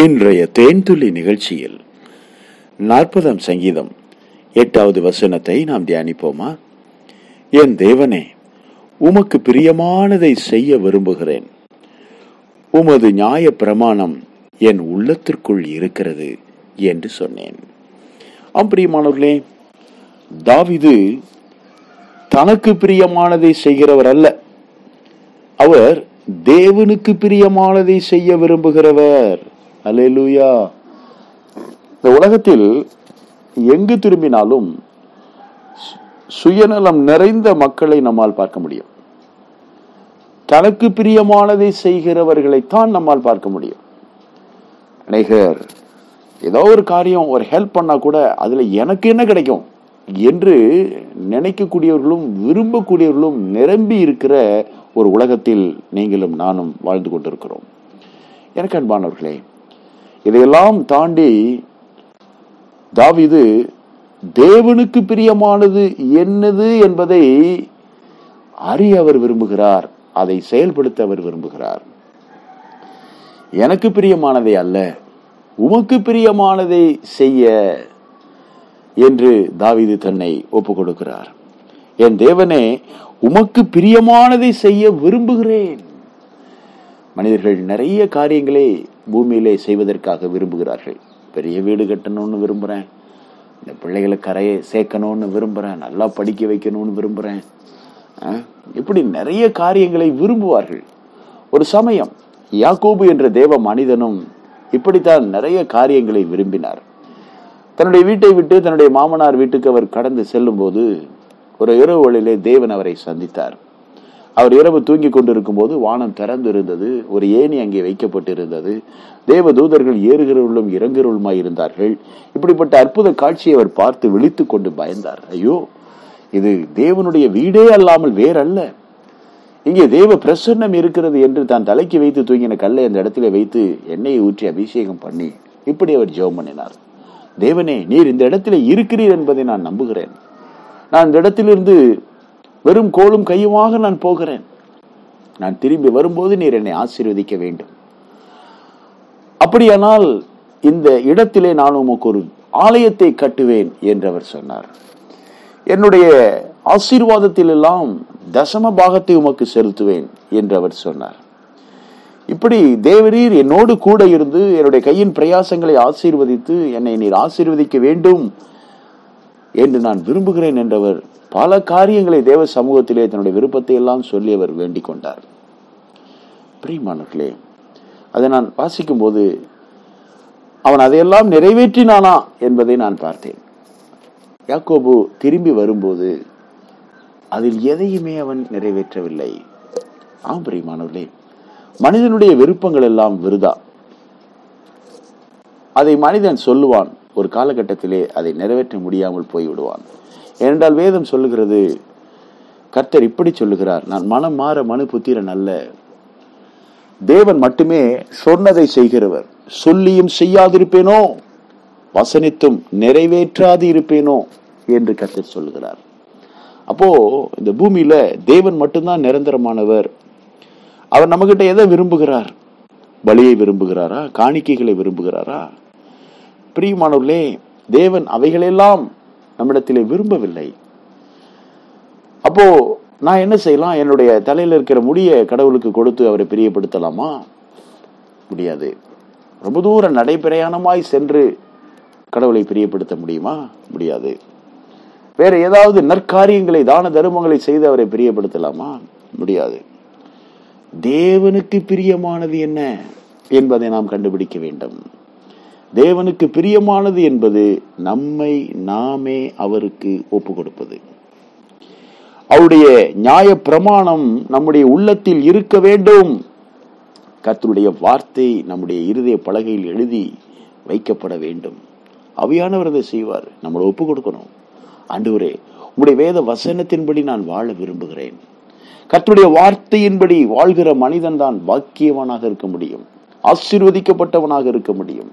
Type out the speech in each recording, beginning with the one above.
இன்றைய தேன்துளி நிகழ்ச்சியில் நாற்பதாம் சங்கீதம் எட்டாவது வசனத்தை நாம் தியானிப்போமா? என் தேவனே உமக்கு பிரியமானதை செய்ய விரும்புகிறேன். உமது நியாய பிரமாணம் என் உள்ளத்திற்குள் இருக்கிறது என்று சொன்னேன். ஆம் பிரியமானவர்களே தாவிது தனக்கு பிரியமானதை செய்கிறவர் அல்ல. அவர் தேவனுக்கு பிரியமானதை செய்ய விரும்புகிறவர். அலேலூயா இந்த உலகத்தில் எங்கு திரும்பினாலும் சு- சுயநலம் நிறைந்த மக்களை நம்மால் பார்க்க முடியும். தனக்கு பிரியமானதை செய்கிறவர்களைத்தான் நம்மால் பார்க்க முடியும். அநேகர் ஏதோ ஒரு காரியம் ஒரு ஹெல்ப் பண்ணா கூட அதுல எனக்கு என்ன கிடைக்கும்? என்று நினைக்கக்கூடியவர்களும் விரும்பக்கூடியவர்களும் நிரம்பி இருக்கிற ஒரு உலகத்தில் நீங்களும் நானும் வாழ்ந்து கொண்டிருக்கிறோம். எனக்கு அன்பானவர்களே இதையெல்லாம் தாண்டி தாவிது தேவனுக்கு பிரியமானது என்னது என்பதை அறிய அவர் விரும்புகிறார். அதை செயல்படுத்த அவர் விரும்புகிறார். எனக்கு பிரியமானதை அல்ல உமக்கு பிரியமானதை செய்ய என்று தாவிது தன்னை ஒப்புக் கொடுக்கிறார் என் தேவனே உமக்கு பிரியமானதை செய்ய விரும்புகிறேன். மனிதர்கள் நிறைய காரியங்களை பூமியிலே செய்வதற்காக விரும்புகிறார்கள். பெரிய வீடு கட்டணும்னு விரும்புறேன். இந்த பிள்ளைகளை கரையை சேர்க்கணும்னு விரும்புறேன். நல்லா படிக்க வைக்கணும்னு விரும்புறேன். இப்படி நிறைய காரியங்களை விரும்புவார்கள். ஒரு சமயம் யாக்கோபு என்ற தேவ மனிதனும் இப்படித்தான் நிறைய காரியங்களை விரும்பினார். தன்னுடைய வீட்டை விட்டு தன்னுடைய மாமனார் வீட்டுக்கு அவர் கடந்து செல்லும்போது ஒரு இரவு வழியிலே தேவன் அவரை சந்தித்தார். அவர் இரவு தூங்கி கொண்டிருக்கும் போது வானம் திறந்து இருந்தது ஒரு ஏணி அங்கே வைக்கப்பட்டிருந்தது. தேவ தூதர்கள் ஏறுகிறவர்களும் இறங்குகிறவர்களுமாய் இருந்தார்கள். இப்படிப்பட்ட அற்புத காட்சியை அவர் பார்த்து விழித்து கொண்டு பயந்தார். ஐயோ இது தேவனுடைய வீடே அல்லாமல் வேறல்ல. இங்கே தேவ பிரசன்னம் இருக்கிறது என்று தான் தலைக்கு வைத்து தூங்கின கல்லை அந்த இடத்திலே வைத்து எண்ணெயை ஊற்றி அபிஷேகம் பண்ணி இப்படி அவர் ஜெபம் பண்ணினார். தேவனே நீர் இந்த இடத்திலே இருக்கிறீர் என்பதை நான் நம்புகிறேன். நான் இந்த இடத்திலிருந்து வெறும் கோலும் கையுமாக நான் போகிறேன். நான் திரும்பி வரும்போது நீர் என்னை ஆசீர்வதிக்க வேண்டும். அப்படியானால் இந்த இடத்திலே நான் உமக்கு ஒரு ஆலயத்தை கட்டுவேன் என்று அவர் சொன்னார். என்னுடைய ஆசீர்வாதத்தில் எல்லாம் தசம பாகத்தை உமக்கு செலுத்துவேன் என்று அவர் சொன்னார். இப்படி தேவரீர் என்னோடு கூட இருந்து என்னுடைய கையின் பிரயாசங்களை ஆசீர்வதித்து என்னை நீர் ஆசீர்வதிக்க வேண்டும் என்று நான் விரும்புகிறேன் என்றவர் பல காரியங்களை தேவ சமூகத்திலே தன்னுடைய விருப்பத்தை எல்லாம் சொல்லி அவர் வேண்டிக் கொண்டார். பிரியமானவர்களே அதை நான் வாசிக்கும் போது அவன் அதையெல்லாம் நிறைவேற்றினானா என்பதை நான் பார்த்தேன். யாக்கோபு திரும்பி வரும்போது அதில் எதையுமே அவன் நிறைவேற்றவில்லை. ஆம் பிரியமானவர்களே மனிதனுடைய விருப்பங்கள் எல்லாம் விருதா? அதை மனிதன் சொல்லுவான் ஒரு காலகட்டத்திலே அதை நிறைவேற்ற முடியாமல் போய்விடுவான். ஏனென்றால் வேதம் சொல்லுகிறது கர்த்தர் இப்படி சொல்லுகிறார் நான் மனம் மாற மனு புத்திரன் அல்ல. தேவன் மட்டுமே சொன்னதை செய்கிறவர். சொல்லியும் செய்யாதிருப்பேனோ? வசனித்தும் நிறைவேற்றாது இருப்பேனோ? என்று கர்த்தர் சொல்லுகிறார். அப்போ இந்த பூமியில தேவன் மட்டும்தான் நிரந்தரமானவர். அவர் நம்மகிட்ட எதை விரும்புகிறார்? பலியை விரும்புகிறாரா? காணிக்கைகளை விரும்புகிறாரா? பிரியமானவர்களே தேவன் அவைகளெல்லாம் நம்மிடத்திலே விரும்பவில்லை. அப்போ நான் என்ன செய்யலாம்? என்னுடைய தலையில் இருக்கிற முடிய கடவுளுக்கு கொடுத்து அவரை பிரியப்படுத்தலாமா? முடியாது. ரொம்ப தூரம் நடைபிரயாணமாய் சென்று கடவுளை பிரியப்படுத்த முடியுமா? முடியாது. வேற ஏதாவது நற்காரியங்களை தான தருமங்களை செய்து அவரை பிரியப்படுத்தலாமா? முடியாது. தேவனுக்கு பிரியமானது என்ன என்பதை நாம் கண்டுபிடிக்க வேண்டும். தேவனுக்கு பிரியமானது என்பது நம்மை நாமே அவருக்கு ஒப்பு கொடுப்பது அவருடைய நியாய பிரமாணம் நம்முடைய உள்ளத்தில் இருக்க வேண்டும். கர்த்தருடைய வார்த்தை நம்முடைய இருதய பலகையில் எழுதி வைக்கப்பட வேண்டும். அவையானவர் அதை செய்வார். நம்மளை ஒப்பு கொடுக்கணும் ஆண்டவரே உங்களுடைய வேத வசனத்தின்படி நான் வாழ விரும்புகிறேன். கர்த்தருடைய வார்த்தையின்படி வாழ்கிற மனிதன் தான் பாக்கியவனாக இருக்க முடியும். ஆசீர்வதிக்கப்பட்டவனாக இருக்க முடியும்.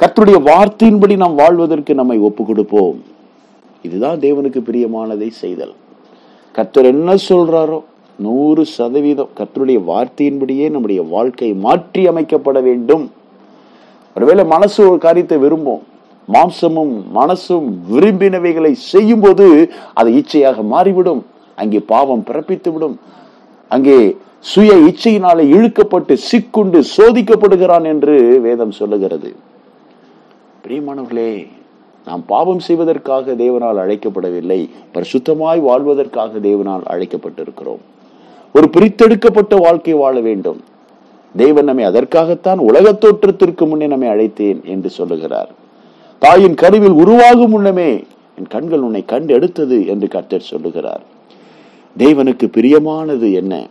கர்த்தருடைய வார்த்தையின்படி நாம் வாழ்வதற்கு நம்மை ஒப்பு கொடுப்போம் இதுதான் தேவனுக்கு பிரியமானதை செய்தல். கர்த்தர் என்ன சொல்றாரோ நூறு சதவீதம் கர்த்தருடைய வார்த்தையின்படியே நம்முடைய வாழ்க்கை மாற்றி அமைக்கப்பட வேண்டும். ஒருவேளை மனசு ஒரு காரியத்தை விரும்பும் மாம்சமும் மனசும் விரும்பினவைகளை செய்யும் போது அது இச்சையாக மாறிவிடும். அங்கே பாவம் பிறப்பித்து விடும் அங்கே சுய இச்சையினாலே இழுக்கப்பட்டு சிக்குண்டு சோதிக்கப்படுகிறான் என்று வேதம் சொல்லுகிறது. பிரியமானவர்களே நாம் பாவம் செய்வதற்காக தேவனால் அழைக்கப்படவில்லை. பரிசுத்தமாய் வாழ்வதற்காக தேவனால் அழைக்கப்பட்டிருக்கிறோம். ஒரு பிரித்தெடுக்கப்பட்ட வாழ்க்கை வாழ வேண்டும். தேவன் நம்மை அதற்காகத்தான் உலக தோற்றத்திற்கு முன்னே நம்மை அழைத்தேன் என்று சொல்லுகிறார். தாயின் கருவில் உருவாகும் முன்னமே என் கண்கள் உன்னை கண்டு எடுத்தது என்று கர்த்தர் சொல்லுகிறார். தேவனுக்கு பிரியமானது என்ன?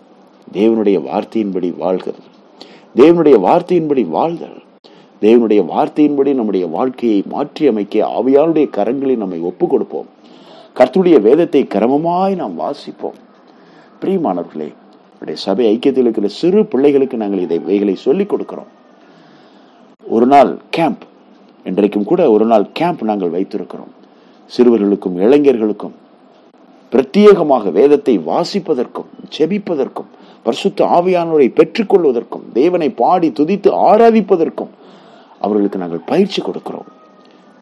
தேவனுடைய வார்த்தையின்படி வாழ்கிறது. தேவனுடைய வார்த்தையின்படி வாழ்தல். தேவனுடைய வார்த்தையின்படி நம்முடைய வாழ்க்கையை மாற்றி அமைக்க ஆவியாருடைய கரங்களில் நம்மை ஒப்பு கொடுப்போம் கர்த்துடைய வேதத்தை கிரமமாய் நாம் வாசிப்போம். பிரியமானவர்களே நம்முடைய சபை ஐக்கியத்தில் இருக்கிற சிறு பிள்ளைகளுக்கு நாங்கள் இதை இவைகளை சொல்லிக் கொடுக்கிறோம். ஒரு நாள் கேம்ப் இன்றைக்கும் கூட ஒரு நாள் கேம்ப் நாங்கள் வைத்திருக்கிறோம். சிறுவர்களுக்கும் இளைஞர்களுக்கும் பிரத்யேகமாக வேதத்தை வாசிப்பதற்கும் ஜெபிப்பதற்கும் பரிசுத்த ஆவியானோரை பெற்றுக்கொள்வதற்கும் தேவனை பாடி துதித்து ஆராதிப்பதற்கும் அவர்களுக்கு நாங்கள் பயிற்சி கொடுக்கிறோம்.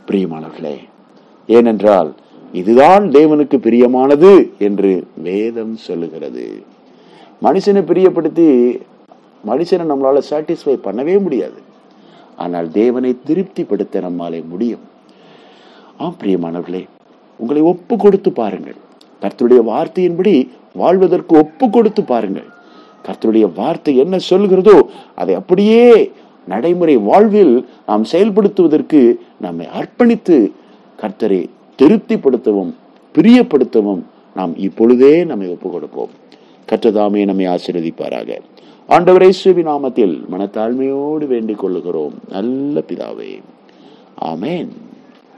பிரியமானவர்களே ஏனென்றால் இதுதான் தேவனுக்கு பிரியமானது என்று வேதம் சொல்லுகிறது. மனுஷனை பிரியப்படுத்தி மனுஷனை நம்மளால சாட்டிஸ்ஃபை பண்ணவே முடியாது. ஆனால் தேவனை திருப்திப்படுத்த நம்மாலே முடியும். ஆம் பிரியமானவர்களே உங்களை ஒப்பு கொடுத்து பாருங்கள். கர்த்தருடைய வார்த்தையின்படி வாழ்வதற்கு ஒப்பு கொடுத்து பாருங்கள். கர்த்தருடைய வார்த்தை என்ன சொல்கிறதோ அதை அப்படியே நடைமுறை வாழ்வில் நாம் செயல்படுத்துவதற்கு நம்மை அர்ப்பணித்து கர்த்தரை திருப்திப்படுத்தவும் பிரியப்படுத்தவும் நாம் இப்பொழுதே நம்மை ஒப்புக் கொடுப்போம் கற்றதாமே நம்மை ஆசீர்வதிப்பாராக. ஆண்டவரை சுவி நாமத்தில் மனத்தாழ்மையோடு வேண்டிக் கொள்ளுகிறோம். நல்ல பிதாவே. ஆமேன்.